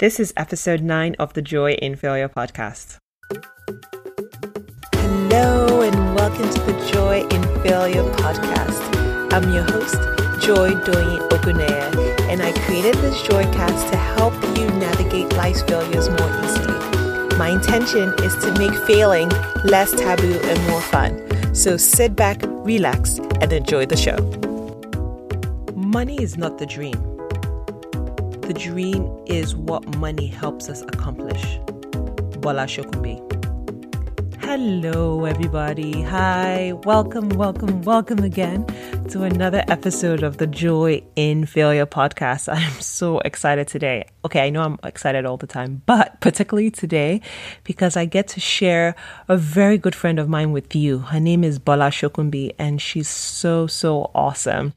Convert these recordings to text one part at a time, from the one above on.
This is episode 9 of the Joy in Failure podcast. Hello, and welcome to the Joy in Failure podcast. I'm your host, Joy Doyin Oguneye, and I created this Joycast to help you navigate life's failures more easily. My intention is to make failing less taboo and more fun. So sit back, relax, and enjoy the show. Money is not the dream the dream is what money helps us accomplish. Bola Sokunbi. Hello, everybody. Hi. Welcome, welcome, welcome again to another episode of the Joy in Failure podcast. I'm so excited today. Okay, I know I'm excited all the time, but particularly today because I get to share a very good friend of mine with you. Her name is Bola Sokunbi, and she's so, so awesome.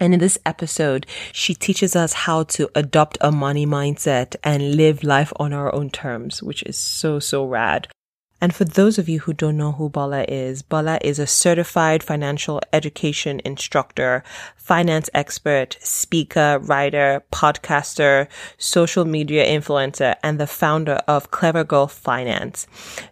And in this episode, she teaches us how to adopt a money mindset and live life on our own terms, which is so, so rad. And for those of you who don't know who Bola is, Bola is a certified financial education instructor, finance expert, speaker, writer, podcaster, social media influencer, and the founder of Clever Girl Finance.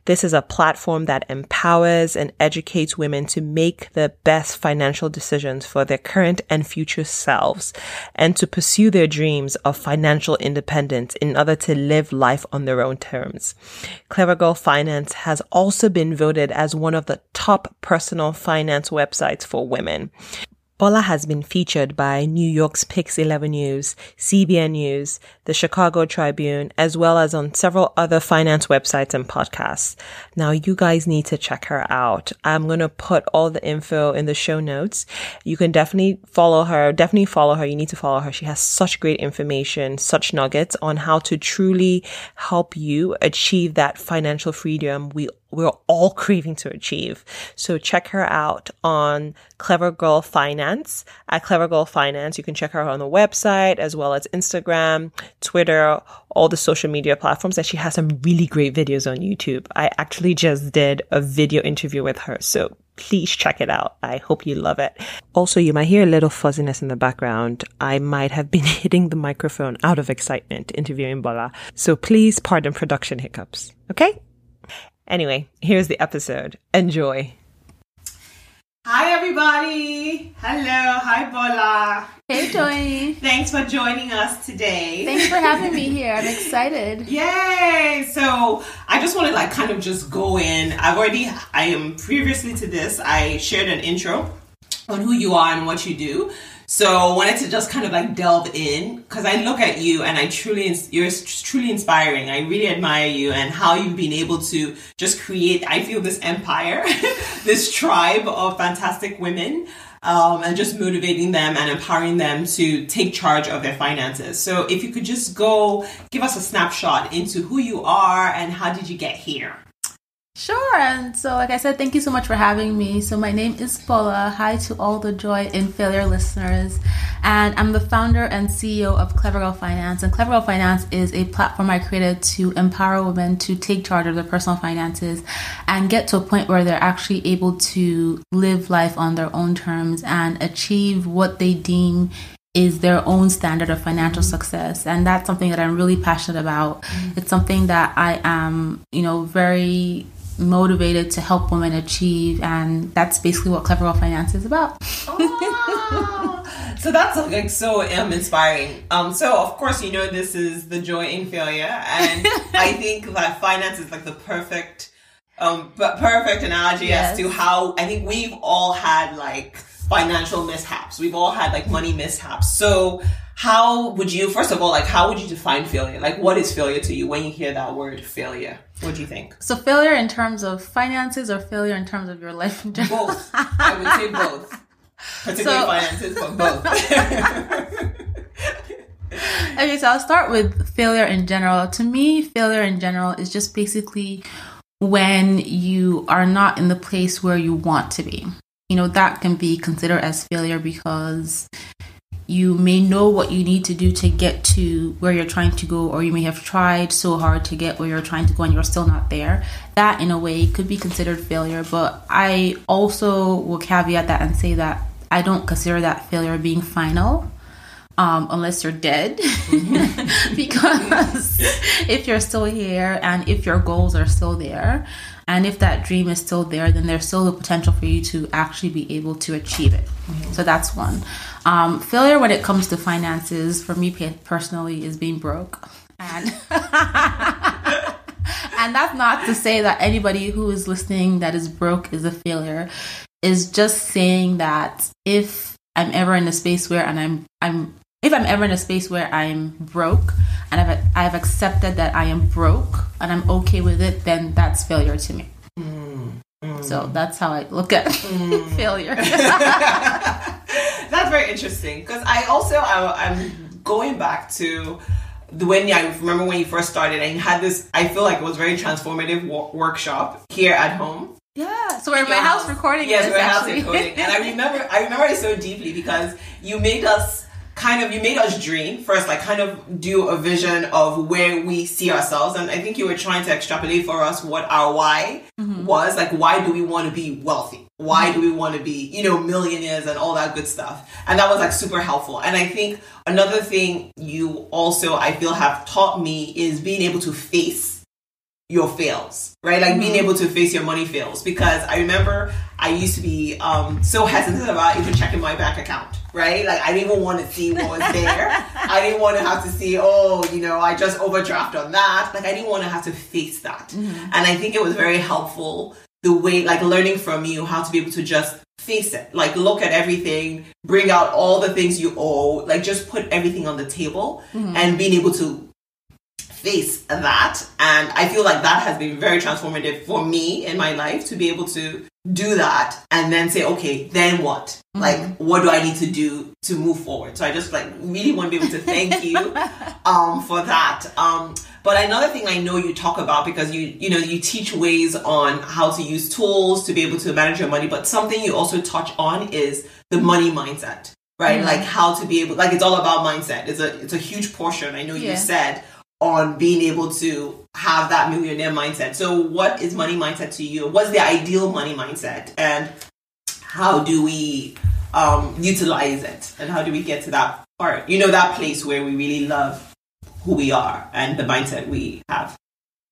This is a platform that empowers and educates women to make the best financial decisions for their current and future selves and to pursue their dreams of financial independence in order to live life on their own terms. Clever Girl Finance has also been voted as one of the top personal finance websites for women. Bola has been featured by New York's Pix 11 News, CBN News, the Chicago Tribune, as well as on several other finance websites and podcasts. Now, you guys need to check her out. I'm going to put all the info in the show notes. You can definitely follow her. Definitely follow her. You need to follow her. She has such great information, such nuggets on how to truly help you achieve that financial freedom we we're all craving to achieve. So check her out on Clever Girl Finance at Clever Girl Finance. You can check her out on the website as well as Instagram, Twitter, all the social media platforms. And she has some really great videos on YouTube. I actually just did a video interview with her. So please check it out. I hope you love it. Also, you might hear a little fuzziness in the background. I might have been hitting the microphone out of excitement interviewing Bola. So please pardon production hiccups. Okay? Anyway, here's the episode. Enjoy. Hi, everybody. Hello. Hi, Bola. Hey, Joy. Thanks for joining us today. Thanks for having me here. I'm excited. Yay! So I just want to like kind of just go in. I've already, I am previously to this, I shared an intro on who you are and what you do. So I wanted to just kind of like delve in because I look at you and I truly, you're truly inspiring. I really admire you and how you've been able to just create, I feel this empire, this tribe of fantastic women. Um, and just motivating them and empowering them to take charge of their finances. So, if you could just go give us a snapshot into who you are and how did you get here? Sure. And so, like I said, thank you so much for having me. So, my name is Bola. Hi to all the Joy in Failure listeners. And I'm the founder and CEO of Clever Girl Finance. And Clever Girl Finance is a platform I created to empower women to take charge of their personal finances and get to a point where they're actually able to live life on their own terms and achieve what they deem is their own standard of financial success and that's something that i'm really passionate about mm-hmm. it's something that i am you know very motivated to help women achieve and that's basically what clever girl finance is about. Oh, so that's like so um, inspiring. Um so of course you know this is the joy in failure and i think that finance is like the perfect um but perfect analogy yes. as to how i think we've all had like financial mishaps. We've all had like money mishaps. So how would you first of all like how would you define failure? Like what is failure to you when you hear that word failure? What do you think? So failure in terms of finances or failure in terms of your life in general? Both. I would say both. Particularly so, finances but both. Okay so i'll start with failure in general. To me failure in general is just basically when you are not in the place where you want to be. You know that can be considered as failure because you may know what you need to do to get to where you're trying to go, or you may have tried so hard to get where you're trying to go and you're still not there. That, in a way, could be considered failure. But I also will caveat that and say that I don't consider that failure being final. Um, unless you're dead. because if you're still here and if your goals are still there, and if that dream is still there, then there's still the potential for you to actually be able to achieve it. Mm-hmm. So that's one. Um, failure when it comes to finances, for me personally, is being broke. And and that's not to say that anybody who is listening that is broke is a failure. Is just saying that if I'm ever in a space where and I'm I'm if I'm ever in a space where I'm broke and I've I've accepted that I am broke and I'm okay with it, then that's failure to me. Mm, mm. So that's how I look at mm. failure. that's very interesting because I also I, I'm going back to the when I remember when you first started and you had this. I feel like it was very transformative workshop here at home. Yeah, so we're in my house recording. Yes, we're house recording, and I remember I remember it so deeply because you made us kind of you made us dream first like kind of do a vision of where we see ourselves. And i think you were trying to extrapolate for us what our why mm-hmm. was. Like why do we want to be wealthy? Why do we want to be you know millionaires and all that good stuff? And that was like super helpful. And i think another thing you also i feel have taught me is being able to face your fails, right? Like mm-hmm. being able to face your money fails. Because I remember I used to be um, so hesitant about even checking my bank account, right? Like I didn't even want to see what was there. I didn't want to have to see, oh, you know, I just overdraft on that. Like I didn't want to have to face that. Mm-hmm. And I think it was very helpful the way, like learning from you how to be able to just face it, like look at everything, bring out all the things you owe, like just put everything on the table mm-hmm. and being able to face that. And I feel like that has been very transformative for me in my life to be able to do that and then say, okay, then what? Mm-hmm. Like, what do I need to do to move forward? So I just like really want to be able to thank you um, for that. Um, but another thing I know you talk about because you you know you teach ways on how to use tools to be able to manage your money. But something you also touch on is the money mindset, right? Mm-hmm. Like how to be able like it's all about mindset. It's a it's a huge portion. I know yeah. you said on being able to have that millionaire mindset. So, what is money mindset to you? What's the ideal money mindset? And how do we um, utilize it? And how do we get to that part? You know, that place where we really love who we are and the mindset we have.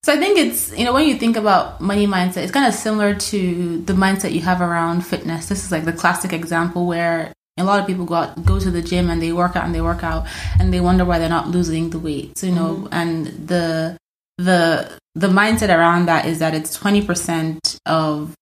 So I think it's you know when you think about money mindset, it's kind of similar to the mindset you have around fitness. This is like the classic example where a lot of people go out, go to the gym and they work out and they work out and they wonder why they're not losing the weight. So, you know, mm-hmm. and the the the mindset around that is that it's 20% of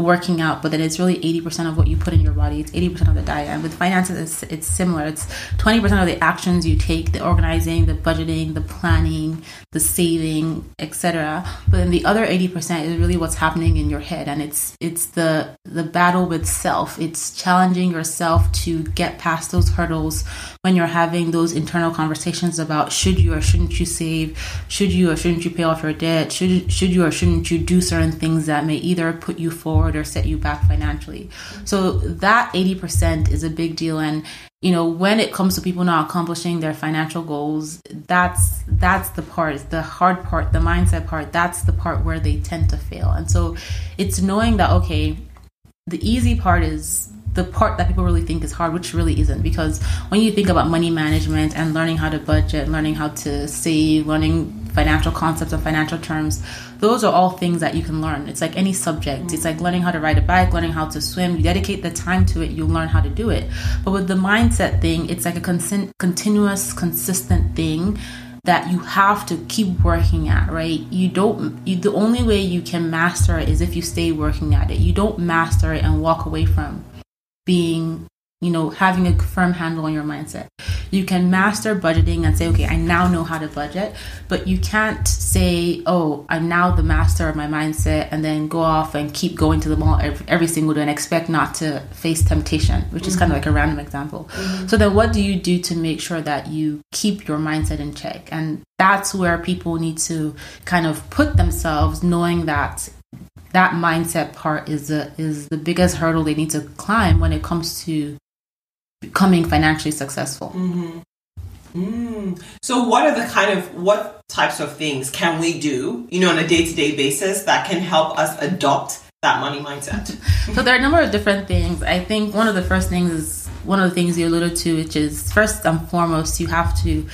working out, but then it's really 80% of what you put in your body. It's 80% of the diet. And with finances, it's, it's similar. It's 20% of the actions you take, the organizing, the budgeting, the planning, the saving, etc. But then the other 80% is really what's happening in your head. And it's, it's the, the battle with self. It's challenging yourself to get past those hurdles when you're having those internal conversations about should you or shouldn't you save? Should you or shouldn't you pay off your debt? Should, should you or shouldn't you do certain things that may either put you forward forward or set you back financially. So that 80% is a big deal. And you know when it comes to people not accomplishing their financial goals that's that's the part the hard part the mindset part. That's the part where they tend to fail. And so it's knowing that okay the easy part is the part that people really think is hard, which really isn't. Because when you think about money management and learning how to budget, learning how to save, learning financial concepts and financial terms, those are all things that you can learn. It's like any subject. It's like learning how to ride a bike, learning how to swim. You dedicate the time to it, you'll learn how to do it. But with the mindset thing, it's like a con- continuous, consistent thing that you have to keep working at, right? You don't, you, the only way you can master it is if you stay working at it. You don't master it and walk away from being you know, having a firm handle on your mindset. You can master budgeting and say, okay, I now know how to budget, but you can't say, oh, I'm now the master of my mindset and then go off and keep going to the mall every, single day and expect not to face temptation, which is mm-hmm. kind of like a random example. Mm-hmm. So then what do you do to make sure that you keep your mindset in check? And that's where people need to kind of put themselves knowing that that mindset part is the is the biggest hurdle they need to climb when it comes to becoming financially successful. Mm-hmm. Mm. So, what are the kind of what types of things can we do, you know, on a day to day basis that can help us adopt that money mindset? so, there are a number of different things. I think one of the first things is one of the things you alluded to, which is first and foremost, you have to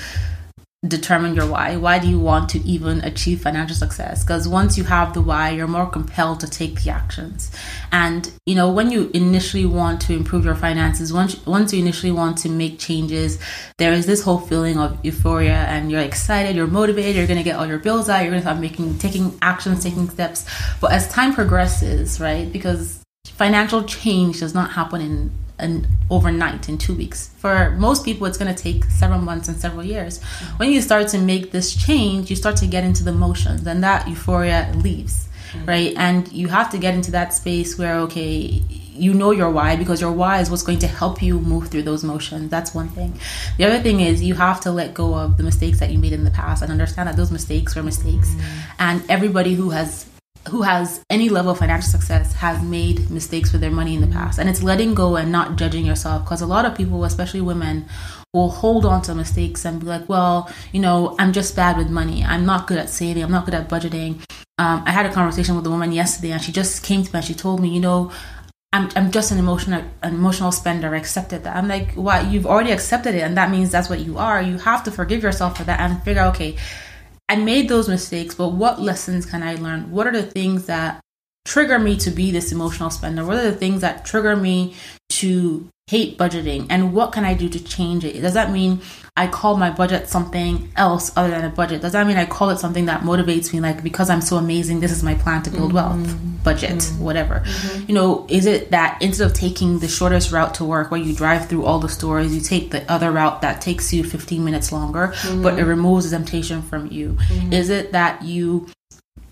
determine your why. Why do you want to even achieve financial success? Because once you have the why, you're more compelled to take the actions. And you know, when you initially want to improve your finances, once once you initially want to make changes, there is this whole feeling of euphoria, and you're excited, you're motivated, you're going to get all your bills out, you're going to start making taking actions, taking steps. But as time progresses, right, because financial change does not happen in an overnight in two weeks. For most people, it's going to take several months and several years. When you start to make this change, you start to get into the motions, and that euphoria leaves, mm-hmm. right? And you have to get into that space where, okay, you know your why because your why is what's going to help you move through those motions. That's one thing. The other thing is you have to let go of the mistakes that you made in the past and understand that those mistakes were mistakes. Mm-hmm. And everybody who has who has any level of financial success has made mistakes with their money in the past and it's letting go and not judging yourself because a lot of people especially women will hold on to mistakes and be like well you know i'm just bad with money i'm not good at saving i'm not good at budgeting um, i had a conversation with a woman yesterday and she just came to me and she told me you know I'm, I'm just an emotional an emotional spender. I accepted that. I'm like, what? You've already accepted it, and that means that's what you are. You have to forgive yourself for that and figure okay, I made those mistakes, but what lessons can I learn? What are the things that trigger me to be this emotional spender? What are the things that trigger me to hate budgeting? And what can I do to change it? Does that mean I call my budget something else other than a budget? Does that mean I call it something that motivates me? Like, because I'm so amazing, this is my plan to build mm-hmm. wealth, budget, mm-hmm. whatever. Mm-hmm. You know, is it that instead of taking the shortest route to work where you drive through all the stores, you take the other route that takes you 15 minutes longer, mm-hmm. but it removes the temptation from you? Mm-hmm. Is it that you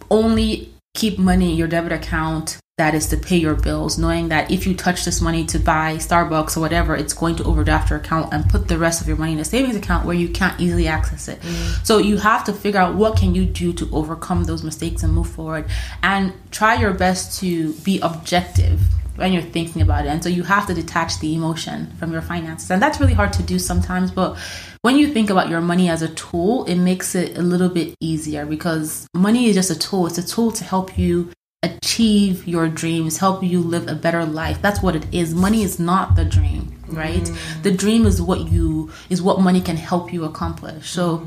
only keep money in your debit account that is to pay your bills, knowing that if you touch this money to buy Starbucks or whatever, it's going to overdraft your account and put the rest of your money in a savings account where you can't easily access it. Mm. So you have to figure out what can you do to overcome those mistakes and move forward and try your best to be objective when you're thinking about it. And so you have to detach the emotion from your finances. And that's really hard to do sometimes, but when you think about your money as a tool, it makes it a little bit easier because money is just a tool. It's a tool to help you achieve your dreams, help you live a better life. That's what it is. Money is not the dream, right? Mm. The dream is what you is what money can help you accomplish. So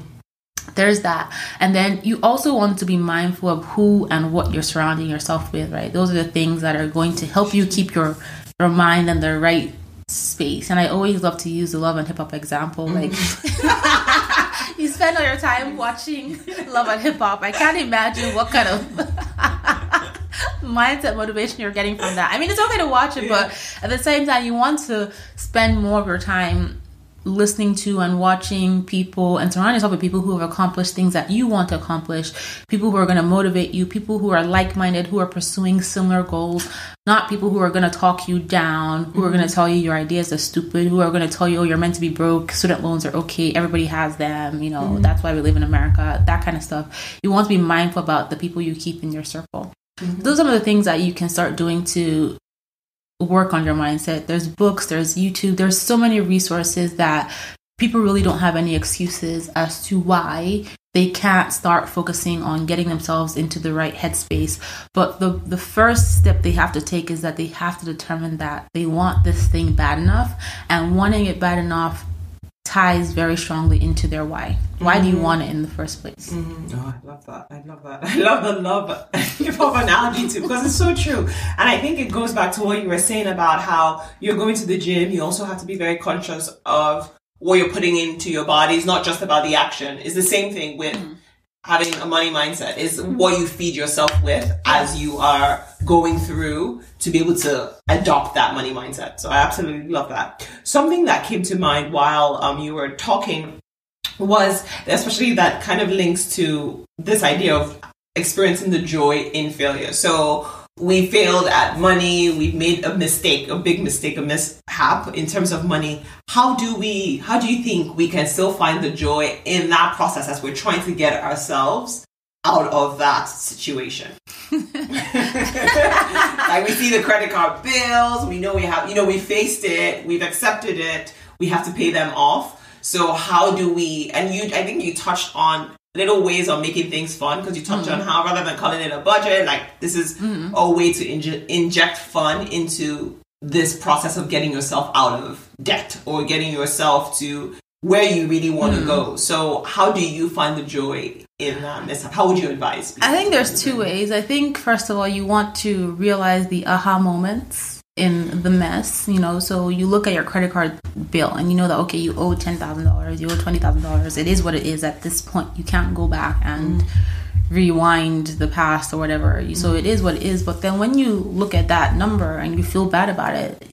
there's that. And then you also want to be mindful of who and what you're surrounding yourself with, right? Those are the things that are going to help you keep your your mind in the right space. And I always love to use the love and hip hop example. Like you spend all your time watching love and hip hop. I can't imagine what kind of mindset motivation you're getting from that. I mean, it's okay to watch it, yeah. but at the same time, you want to spend more of your time listening to and watching people and surrounding yourself with people who have accomplished things that you want to accomplish, people who are going to motivate you, people who are like minded, who are pursuing similar goals, not people who are going to talk you down, who mm-hmm. are going to tell you your ideas are stupid, who are going to tell you, oh, you're meant to be broke, student loans are okay, everybody has them, you know, mm-hmm. that's why we live in America, that kind of stuff. You want to be mindful about the people you keep in your circle. Mm-hmm. Those are the things that you can start doing to work on your mindset. There's books, there's YouTube, there's so many resources that people really don't have any excuses as to why they can't start focusing on getting themselves into the right headspace. But the the first step they have to take is that they have to determine that they want this thing bad enough and wanting it bad enough ties very strongly into their why. Why mm-hmm. do you mm-hmm. want it in the first place? Mm-hmm. Oh, I love that. I love that. I love the love hip hop analogy too because it's so true. And I think it goes back to what you were saying about how you're going to the gym. You also have to be very conscious of what you're putting into your body. It's not just about the action. It's the same thing with. Mm-hmm having a money mindset is what you feed yourself with as you are going through to be able to adopt that money mindset. So I absolutely love that. Something that came to mind while um, you were talking was especially that kind of links to this idea of experiencing the joy in failure. So we failed at money we've made a mistake a big mistake a mishap in terms of money how do we how do you think we can still find the joy in that process as we're trying to get ourselves out of that situation like we see the credit card bills we know we have you know we faced it we've accepted it we have to pay them off so how do we and you i think you touched on little ways of making things fun because you touched mm-hmm. on how rather than calling it a budget, like this is mm-hmm. a way to inject fun into this process of getting yourself out of debt or getting yourself to where you really want to hmm. go. So, how do you find the joy in um, that mishap? How would you advise? people I think there's two ways. I think first of all, you want to realize the aha moments in the mess. You know, so you look at your credit card bill and you know that okay, you owe ten thousand dollars, you owe twenty thousand dollars. It is what it is at this point. You can't go back and mm-hmm. rewind the past or whatever. So mm-hmm. it is what it is. But then when you look at that number and you feel bad about it,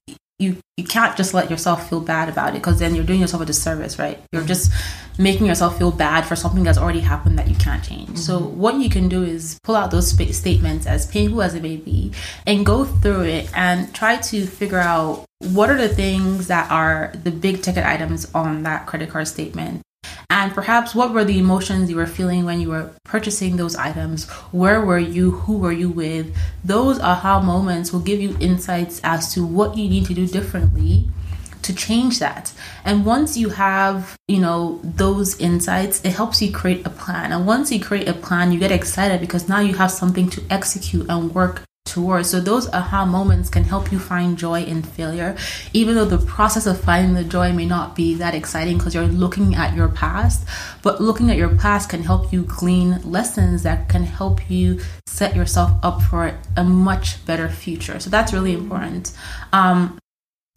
you you can't just let yourself feel bad about it because then you're doing yourself a disservice, right? You're mm-hmm. just making yourself feel bad for something that's already happened that you can't change. So mm-hmm. what you can do is pull out those spa- statements as painful as it may be and go through it and try to figure out what are the things that are the big ticket items on that credit card statement and perhaps what were the emotions you were feeling when you were purchasing those items? Where were you? Who were you with? Those aha moments will give you insights as to what you need to do differently to change that. And once you have, you know, those insights, it helps you create a plan. And once you create a plan, you get excited because now you have something to execute and work towards. So those aha moments can help you find joy in failure, even though the process of finding the joy may not be that exciting because you're looking at your past. But looking at your past can help you glean lessons that can help you set yourself up for a much better future. So that's really important. Um,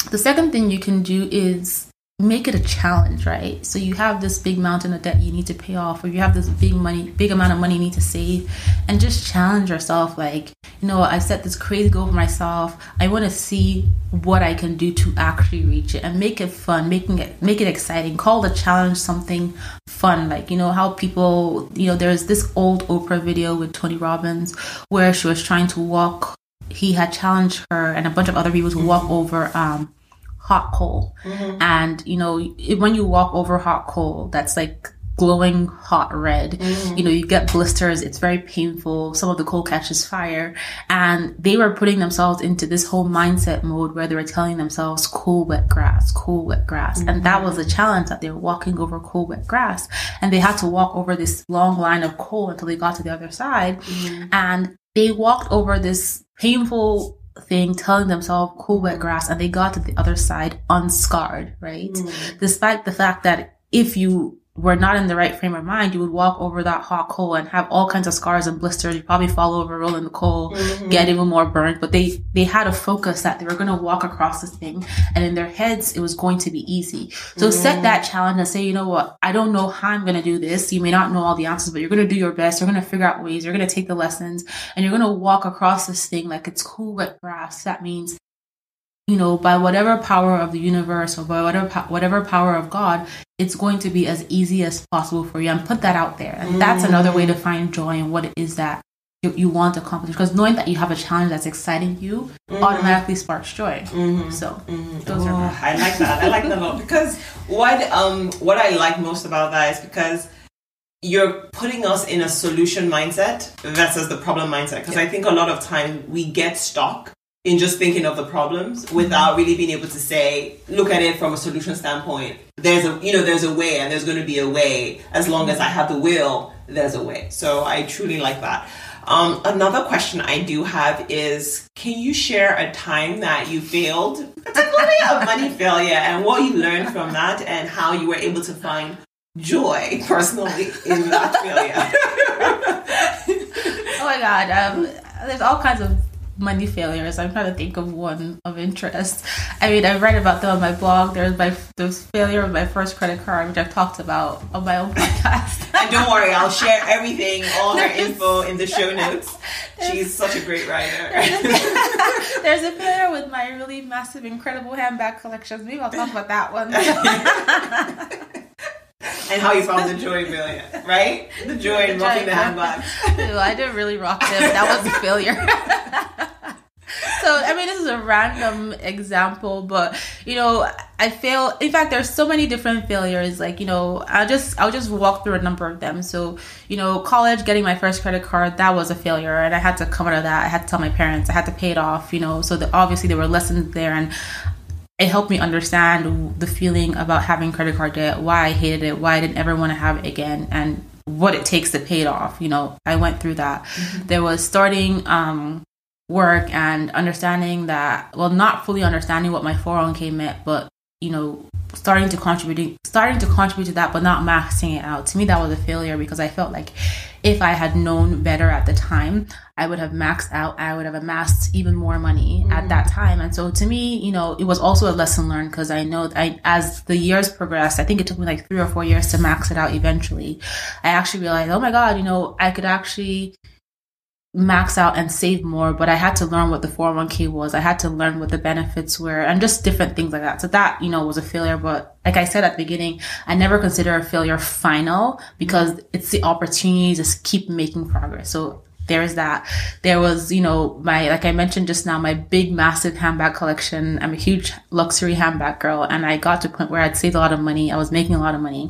the second thing you can do is make it a challenge, right? So you have this big mountain of debt you need to pay off, or you have this big money, big amount of money you need to save, and just challenge yourself. Like, you know, I set this crazy goal for myself. I want to see what I can do to actually reach it, and make it fun, making it make it exciting. Call the challenge something fun, like you know how people, you know, there's this old Oprah video with Tony Robbins where she was trying to walk. He had challenged her and a bunch of other people to walk over. Um, hot coal. Mm-hmm. And, you know, when you walk over hot coal, that's like glowing hot red. Mm-hmm. You know, you get blisters. It's very painful. Some of the coal catches fire. And they were putting themselves into this whole mindset mode where they were telling themselves cool, wet grass, cool, wet grass. And that was mm-hmm. a challenge that they were walking over cool, wet grass. And they had to walk over this long line of coal until they got to the other side. And they walked over this painful thing telling themselves cool wet grass and they got to the other side unscarred right? Mm. Despite the fact that if you were not in the right frame of mind you would walk over that hot coal and have all kinds of scars and blisters. You'd probably fall over roll in the coal mm-hmm. get even more burnt. But they they had a focus that they were going to walk across this thing and in their heads it was going to be easy. So set that challenge and say you know what? I don't know how i'm going to do this. You may not know all the answers but you're going to do your best. You're going to figure out ways. You're going to take the lessons and you're going to walk across this thing like it's cool wet grass. That means you know, by whatever power of the universe or by whatever whatever power of God, it's going to be as easy as possible for you. And put that out there. And that's mm. another way to find joy in what it is that you, you want to accomplish. Because knowing that you have a challenge that's exciting you mm-hmm. automatically sparks joy. Mm-hmm. So mm-hmm. those are Oh, my I like that. I like that a lot because what um what I like most about that is because you're putting us in a solution mindset versus the problem mindset. Because I think a lot of time we get stuck in just thinking of the problems without really being able to say, look at it from a solution standpoint. There's a you know there's a way and there's going to be a way as long as I have the will. There's a way. So I truly like that. Um, another question I do have is can you share a time that you failed, particularly a money failure, and what you learned from that and how you were able to find joy personally in that failure? Oh my god, um, there's all kinds of money failures. I'm trying to think of one of interest. I mean, I've read about them on my blog. There's my the failure of my first credit card, which I've talked about on my own podcast. and don't worry, I'll share everything, all her info in the show notes. She's such a great writer. There's a failure with my really massive, incredible handbag collections. Maybe I'll talk about that one. and how you found the joy failure, right? The joy in rocking the handbag. I didn't really rock them. That was a failure. so I mean, this is a random example, but you know, I fail. In fact, there's so many different failures. Like you know, I'll just I'll just walk through a number of them. So you know, college, getting my first credit card, that was a failure, and I had to come out of that. I had to tell my parents. I had to pay it off. You know, so the, obviously there were lessons there, and it helped me understand the feeling about having credit card debt, why I hated it, why I didn't ever want to have it again, and what it takes to pay it off. You know, I went through that. There was starting um, work and understanding that, well, not fully understanding what my 401k meant, but, you know, starting to contributing starting to contribute to that but not maxing it out to me that was a failure because i felt like if i had known better at the time i would have maxed out i would have amassed even more money mm. at that time and so to me you know it was also a lesson learned because i know i as the years progressed i think it took me like three or four years to max it out eventually i actually realized oh my god you know i could actually max out and save more, but I had to learn what the 401k was. I had to learn what the benefits were and just different things like that. So that, you know, was a failure. But like I said at the beginning, I never consider a failure final because it's the opportunity to just keep making progress. So there's that. There was, you know, my, like I mentioned just now, my big, massive handbag collection. I'm a huge luxury handbag girl and I got to a point where I'd saved a lot of money. I was making a lot of money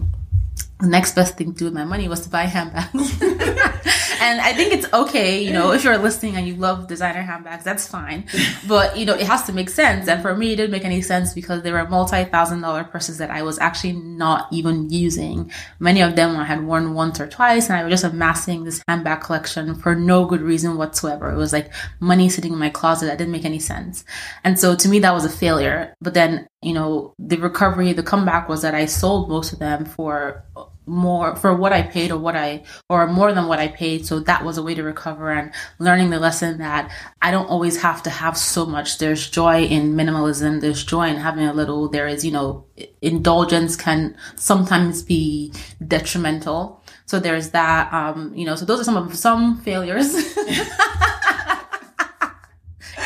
the next best thing to do with my money was to buy handbags. and I think it's okay, you know, if you're listening and you love designer handbags, that's fine. But, you know, it has to make sense. And for me, it didn't make any sense because they were multi thousand dollar purses that I was actually not even using. Many of them I had worn once or twice and I was just amassing this handbag collection for no good reason whatsoever. It was like money sitting in my closet that didn't make any sense. And so to me, that was a failure. But then you know, the recovery, the comeback was that I sold most of them for more for what I paid or what I or more than what I paid. So that was a way to recover and learning the lesson that I don't always have to have so much. There's joy in minimalism. There's joy in having a little. There is, you know, indulgence can sometimes be detrimental. So there's that. Um, you know, so those are some of some failures. you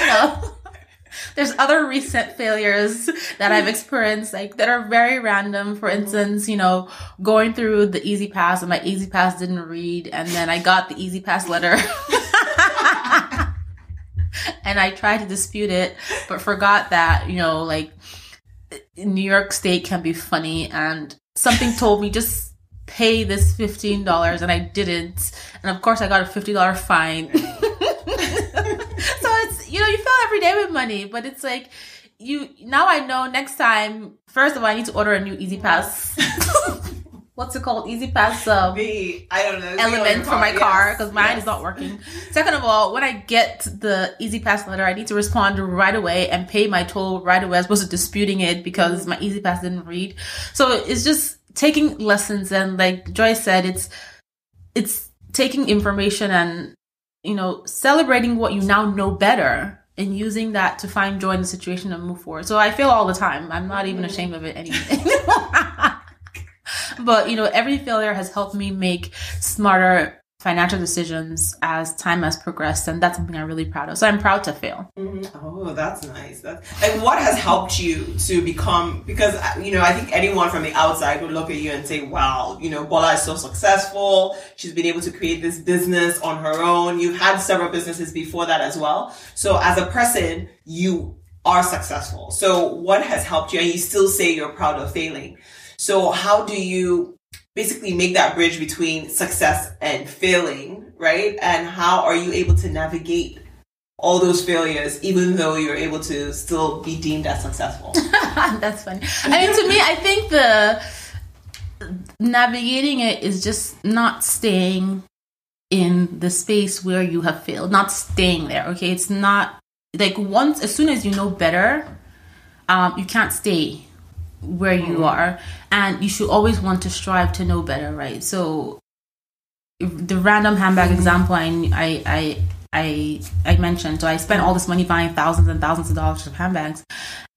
know there's other recent failures that I've experienced, like that are very random. For mm-hmm. instance, you know, going through the E-ZPass and my E-ZPass didn't read, and then I got the E-ZPass letter. and I tried to dispute it, but forgot that, you know, like New York State can be funny and something told me just pay this $15 and I didn't. And of course I got a $50 fine. you know, you feel every day with money, but it's like you now I know next time. First of all, I need to order a new E-ZPass. What's it called? E-ZPass Um, the I don't know element for my car because yes. mine yes. is not working. Second of all, when I get the E-ZPass letter, I need to respond right away and pay my toll right away as opposed to disputing it because my E-ZPass didn't read. So it's just taking lessons and like Joyce said, it's it's taking information and you know, celebrating what you now know better and using that to find joy in the situation and move forward. So I feel all the time. I'm not even ashamed of it anymore. but you know, every failure has helped me make smarter financial decisions as time has progressed and that's something i'm really proud of. So i'm proud to fail. Mm-hmm. oh that's nice. That's like what has helped you to become because you know i think anyone from the outside would look at you and say wow you know bola is so successful. She's been able to create this business on her own. You've had several businesses before that as well. So as a person you are successful. So what has helped you? And you still say you're proud of failing. So how do you basically make that bridge between success and failing, right? And how are you able to navigate all those failures, even though you're able to still be deemed as successful? That's funny. I mean, to me, I think the navigating it is just not staying in the space where you have failed, not staying there. Okay, it's not like once as soon as you know better, um, you can't stay where you mm. are and you should always want to strive to know better right so the random handbag mm-hmm. example I, I i i mentioned so i spent all this money buying thousands and thousands of dollars of handbags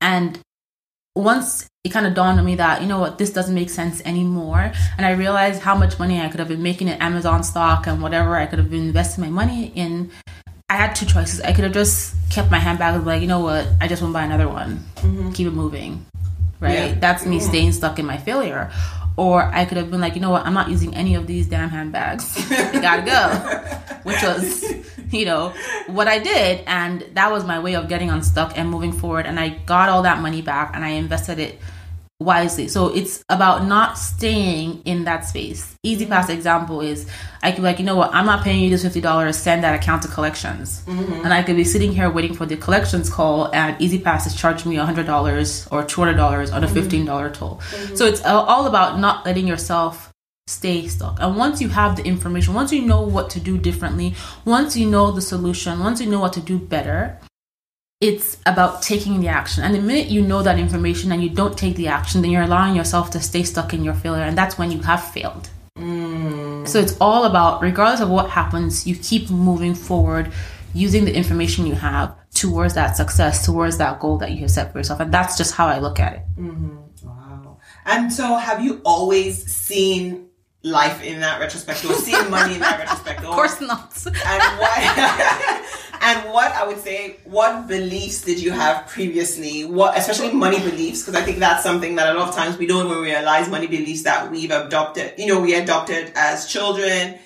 and once it kind of dawned on me that you know what this doesn't make sense anymore and i realized how much money i could have been making in amazon stock and whatever i could have been investing my money in i had two choices i could have just kept my handbag and like you know what i just want to buy another one mm-hmm. keep it moving right? Yeah. That's me staying stuck in my failure. Or I could have been like, you know what, I'm not using any of these damn handbags. they gotta go. Which was, you know, what I did. And that was my way of getting unstuck and moving forward. And I got all that money back and I invested it wisely. So it's about not staying in that space. E-ZPass example is I could be like, you know what, I'm not paying you this fifty dollars, send that account to collections. Mm-hmm. And I could be sitting here waiting for the collections call and E-ZPass is charging me hundred dollars or two hundred dollars on a mm-hmm. fifteen dollar toll. Mm-hmm. So it's all about not letting yourself stay stuck. And once you have the information, once you know what to do differently, once you know the solution, once you know what to do better, it's about taking the action. And the minute you know that information and you don't take the action, then you're allowing yourself to stay stuck in your failure. And that's when you have failed. Mm. So it's all about, regardless of what happens, you keep moving forward using the information you have towards that success, towards that goal that you have set for yourself. And that's just how I look at it. Mm-hmm. Wow. And so have you always seen life in that retrospect or seen money in that retrospect? of course not. And why? And what I would say, what beliefs did you have previously? What, especially money beliefs, because I think that's something that a lot of times we don't even realize money beliefs that we've adopted. You know, we adopted as children,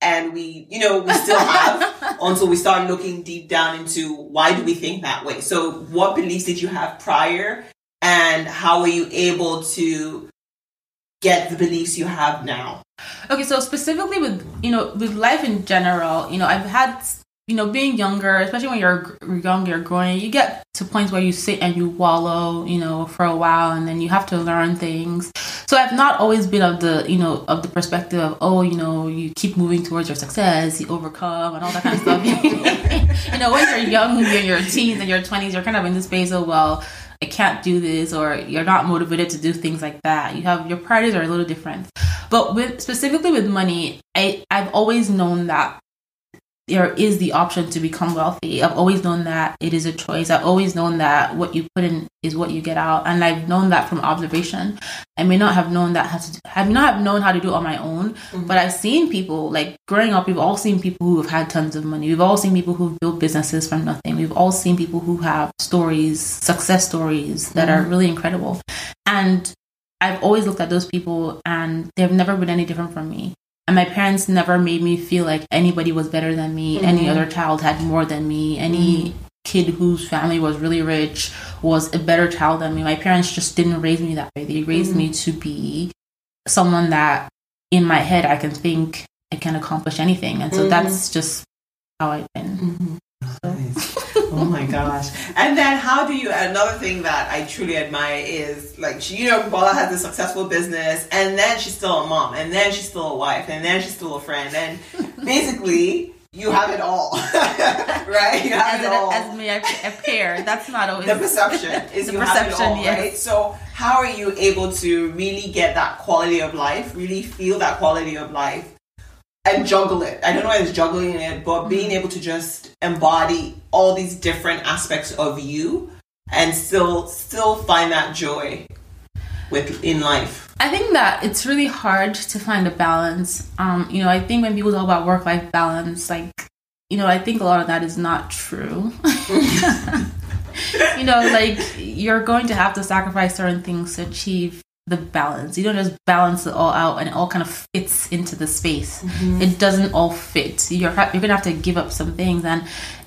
and we, you know, we still have until we start looking deep down into why do we think that way. So, what beliefs did you have prior, and how were you able to get the beliefs you have now? Okay, so specifically with you know with life in general, you know, I've had you know, being younger, especially when you're young, you're growing, you get to points where you sit and you wallow, you know, for a while, and then you have to learn things. So I've not always been of the, you know, of the perspective of, oh, you know, you keep moving towards your success, you overcome, and all that kind of stuff. you know, when you're young, you're in your teens and your twenties, you're kind of in this phase of, well, I can't do this, or you're not motivated to do things like that. You have your priorities are a little different. But with specifically with money, I I've always known that there is the option to become wealthy. I've always known that it is a choice. I've always known that what you put in is what you get out, and I've known that from observation. I may not have known that how to, have not have known how to do it on my own, mm-hmm. but I've seen people like growing up. We've all seen people who have had tons of money. We've all seen people who've built businesses from nothing. We've all seen people who have stories, success stories that mm-hmm. are really incredible, and I've always looked at those people, and they've never been any different from me and my parents never made me feel like anybody was better than me mm-hmm. any other child had more than me any mm-hmm. kid whose family was really rich was a better child than me my parents just didn't raise me that way they raised mm-hmm. me to be someone that in my head i can think i can accomplish anything and so mm-hmm. that's just how i've been mm-hmm. Oh my gosh. And then how do you another thing that I truly admire is like she you know Bola has a successful business and then she's still a mom and then she's still a wife and then she's still a friend and basically you have it all, right? You have as it, all. As may appear, that's not always the perception. Is the you perception, have it all, yes. right? So, how are you able to really get that quality of life? Really feel that quality of life and juggle it. I don't know why I was juggling it, but being able to just embody all these different aspects of you and still still find that joy with in life. I think that it's really hard to find a balance. Um, you know, I think when people talk about work life balance, like, you know, I think a lot of that is not true. you know, like you're going to have to sacrifice certain things to achieve the balance. You don't just balance it all out and it all kind of fits into the space. Mm-hmm. It doesn't all fit. You're you're gonna have to give up some things, and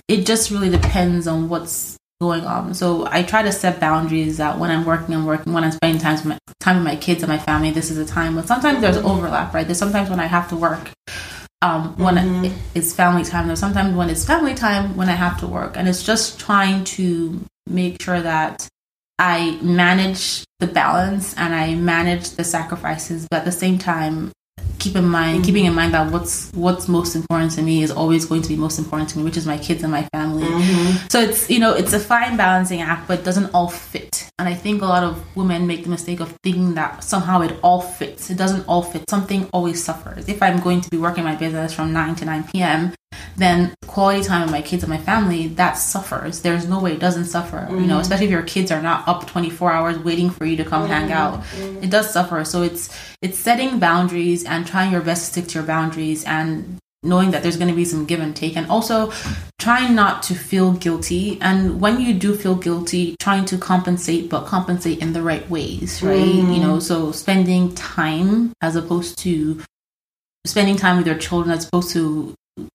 it just really depends on what's going on. So I try to set boundaries that when I'm working, I'm working. When I'm spending time with my, time with my kids and my family, this is a time. But sometimes there's overlap, right? There's sometimes when I have to work. Um, when mm-hmm. it's family time, there's sometimes when it's family time when I have to work, and it's just trying to make sure that I manage the balance and I manage the sacrifices, but at the same time, keep in mind, mm-hmm. keeping in mind that what's what's most important to me is always going to be most important to me, which is my kids and my family. Mm-hmm. So it's you know it's a fine balancing act, but it doesn't all fit. And I think a lot of women make the mistake of thinking that somehow it all fits. It doesn't all fit. Something always suffers. If I'm going to be working my business from nine to nine p.m., then quality time with my kids and my family that suffers. There's no way it doesn't suffer. Mm-hmm. You know, mm-hmm. especially if your kids are not up 24 hours waiting for you to come mm-hmm. hang out. Mm-hmm. It does suffer. So it's it's setting boundaries and trying your best to stick to your boundaries and knowing that there's going to be some give and take and also trying not to feel guilty and when you do feel guilty trying to compensate but compensate in the right ways right mm-hmm. you know so spending time as opposed to spending time with your children as opposed to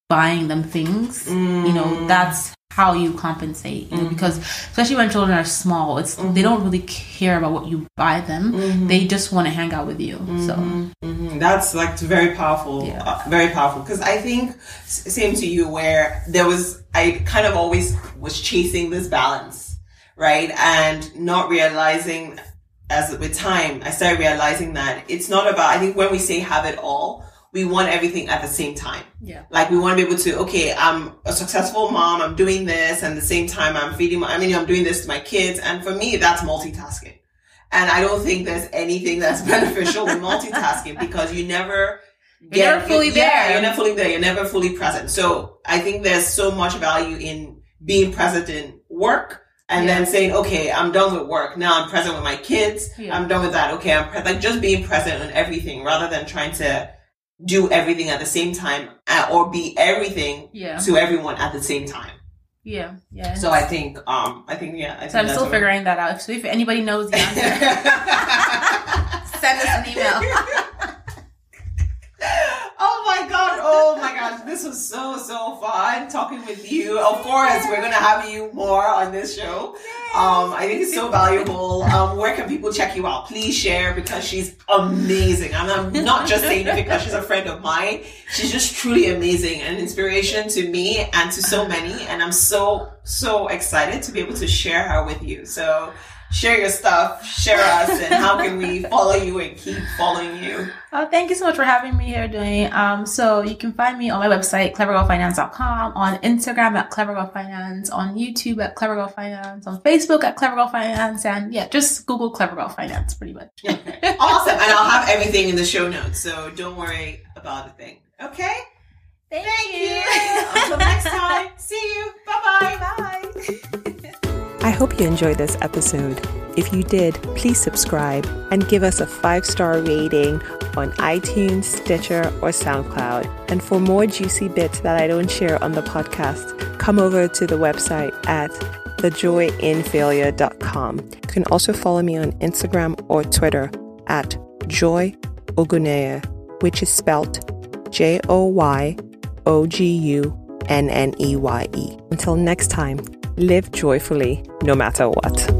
buying them things mm. you know mm. that's how you compensate you know, mm-hmm. because especially when children are small it's mm-hmm. they don't really care about what you buy them mm-hmm. they just want to hang out with you so mm-hmm. Mm-hmm. that's like very powerful yeah. uh, very powerful because i think same to you where there was i kind of always was chasing this balance right and not realizing as with time, I started realizing that it's not about, I think when we say have it all, we want everything at the same time. Yeah. Like we want to be able to, okay, I'm a successful mom, I'm doing this, and at the same time I'm feeding my, I mean, I'm doing this to my kids. And for me, that's multitasking. And I don't think there's anything that's beneficial with multitasking because you never You're never fully yeah, there. you're never fully there. You're never fully present. So I think there's so much value in being present in work and Yeah. then saying, okay, I'm done with work. Now I'm present with my kids. Yeah. I'm done with that. Okay. I'm pre- like just being present on everything rather than trying to do everything at the same time uh, or be everything Yeah. to everyone at the same time. Yeah. Yeah. So I think, um, I think, yeah, I think. I'm still figuring that out. So if anybody knows the answer, send us an email. Oh my god! Oh my gosh! This was so so fun talking with you. Of course, we're gonna have you more on this show. Um, I think it's so valuable. Um, where can people check you out? Please share because she's amazing. And I'm not just saying it because she's a friend of mine. She's just truly amazing and inspiration to me and to so many. And I'm so so excited to be able to share her with you. So share your stuff, share us, and how can we follow you and keep following you? Oh, thank you so much for having me here, Dwayne. Um, so you can find me on my website, clevergirlfinance.com, on Instagram at clevergirlfinance, on YouTube at clevergirlfinance, on Facebook at clevergirlfinance, and yeah, just Google clevergirlfinance pretty much. Okay. Awesome. And I'll have everything in the show notes, so don't worry about a thing. Okay? Thank, Thank you. Until next time. See you. Bye-bye. Bye. I hope you enjoyed this episode. If you did, please subscribe and give us a five star rating on iTunes, Stitcher, or SoundCloud. And for more juicy bits that I don't share on the podcast, come over to the website at thejoyinfailure.com. You can also follow me on Instagram or Twitter at Joy Ogunneye, which is spelt J O Y O G U N N E Y E. Until next time, live joyfully no matter what.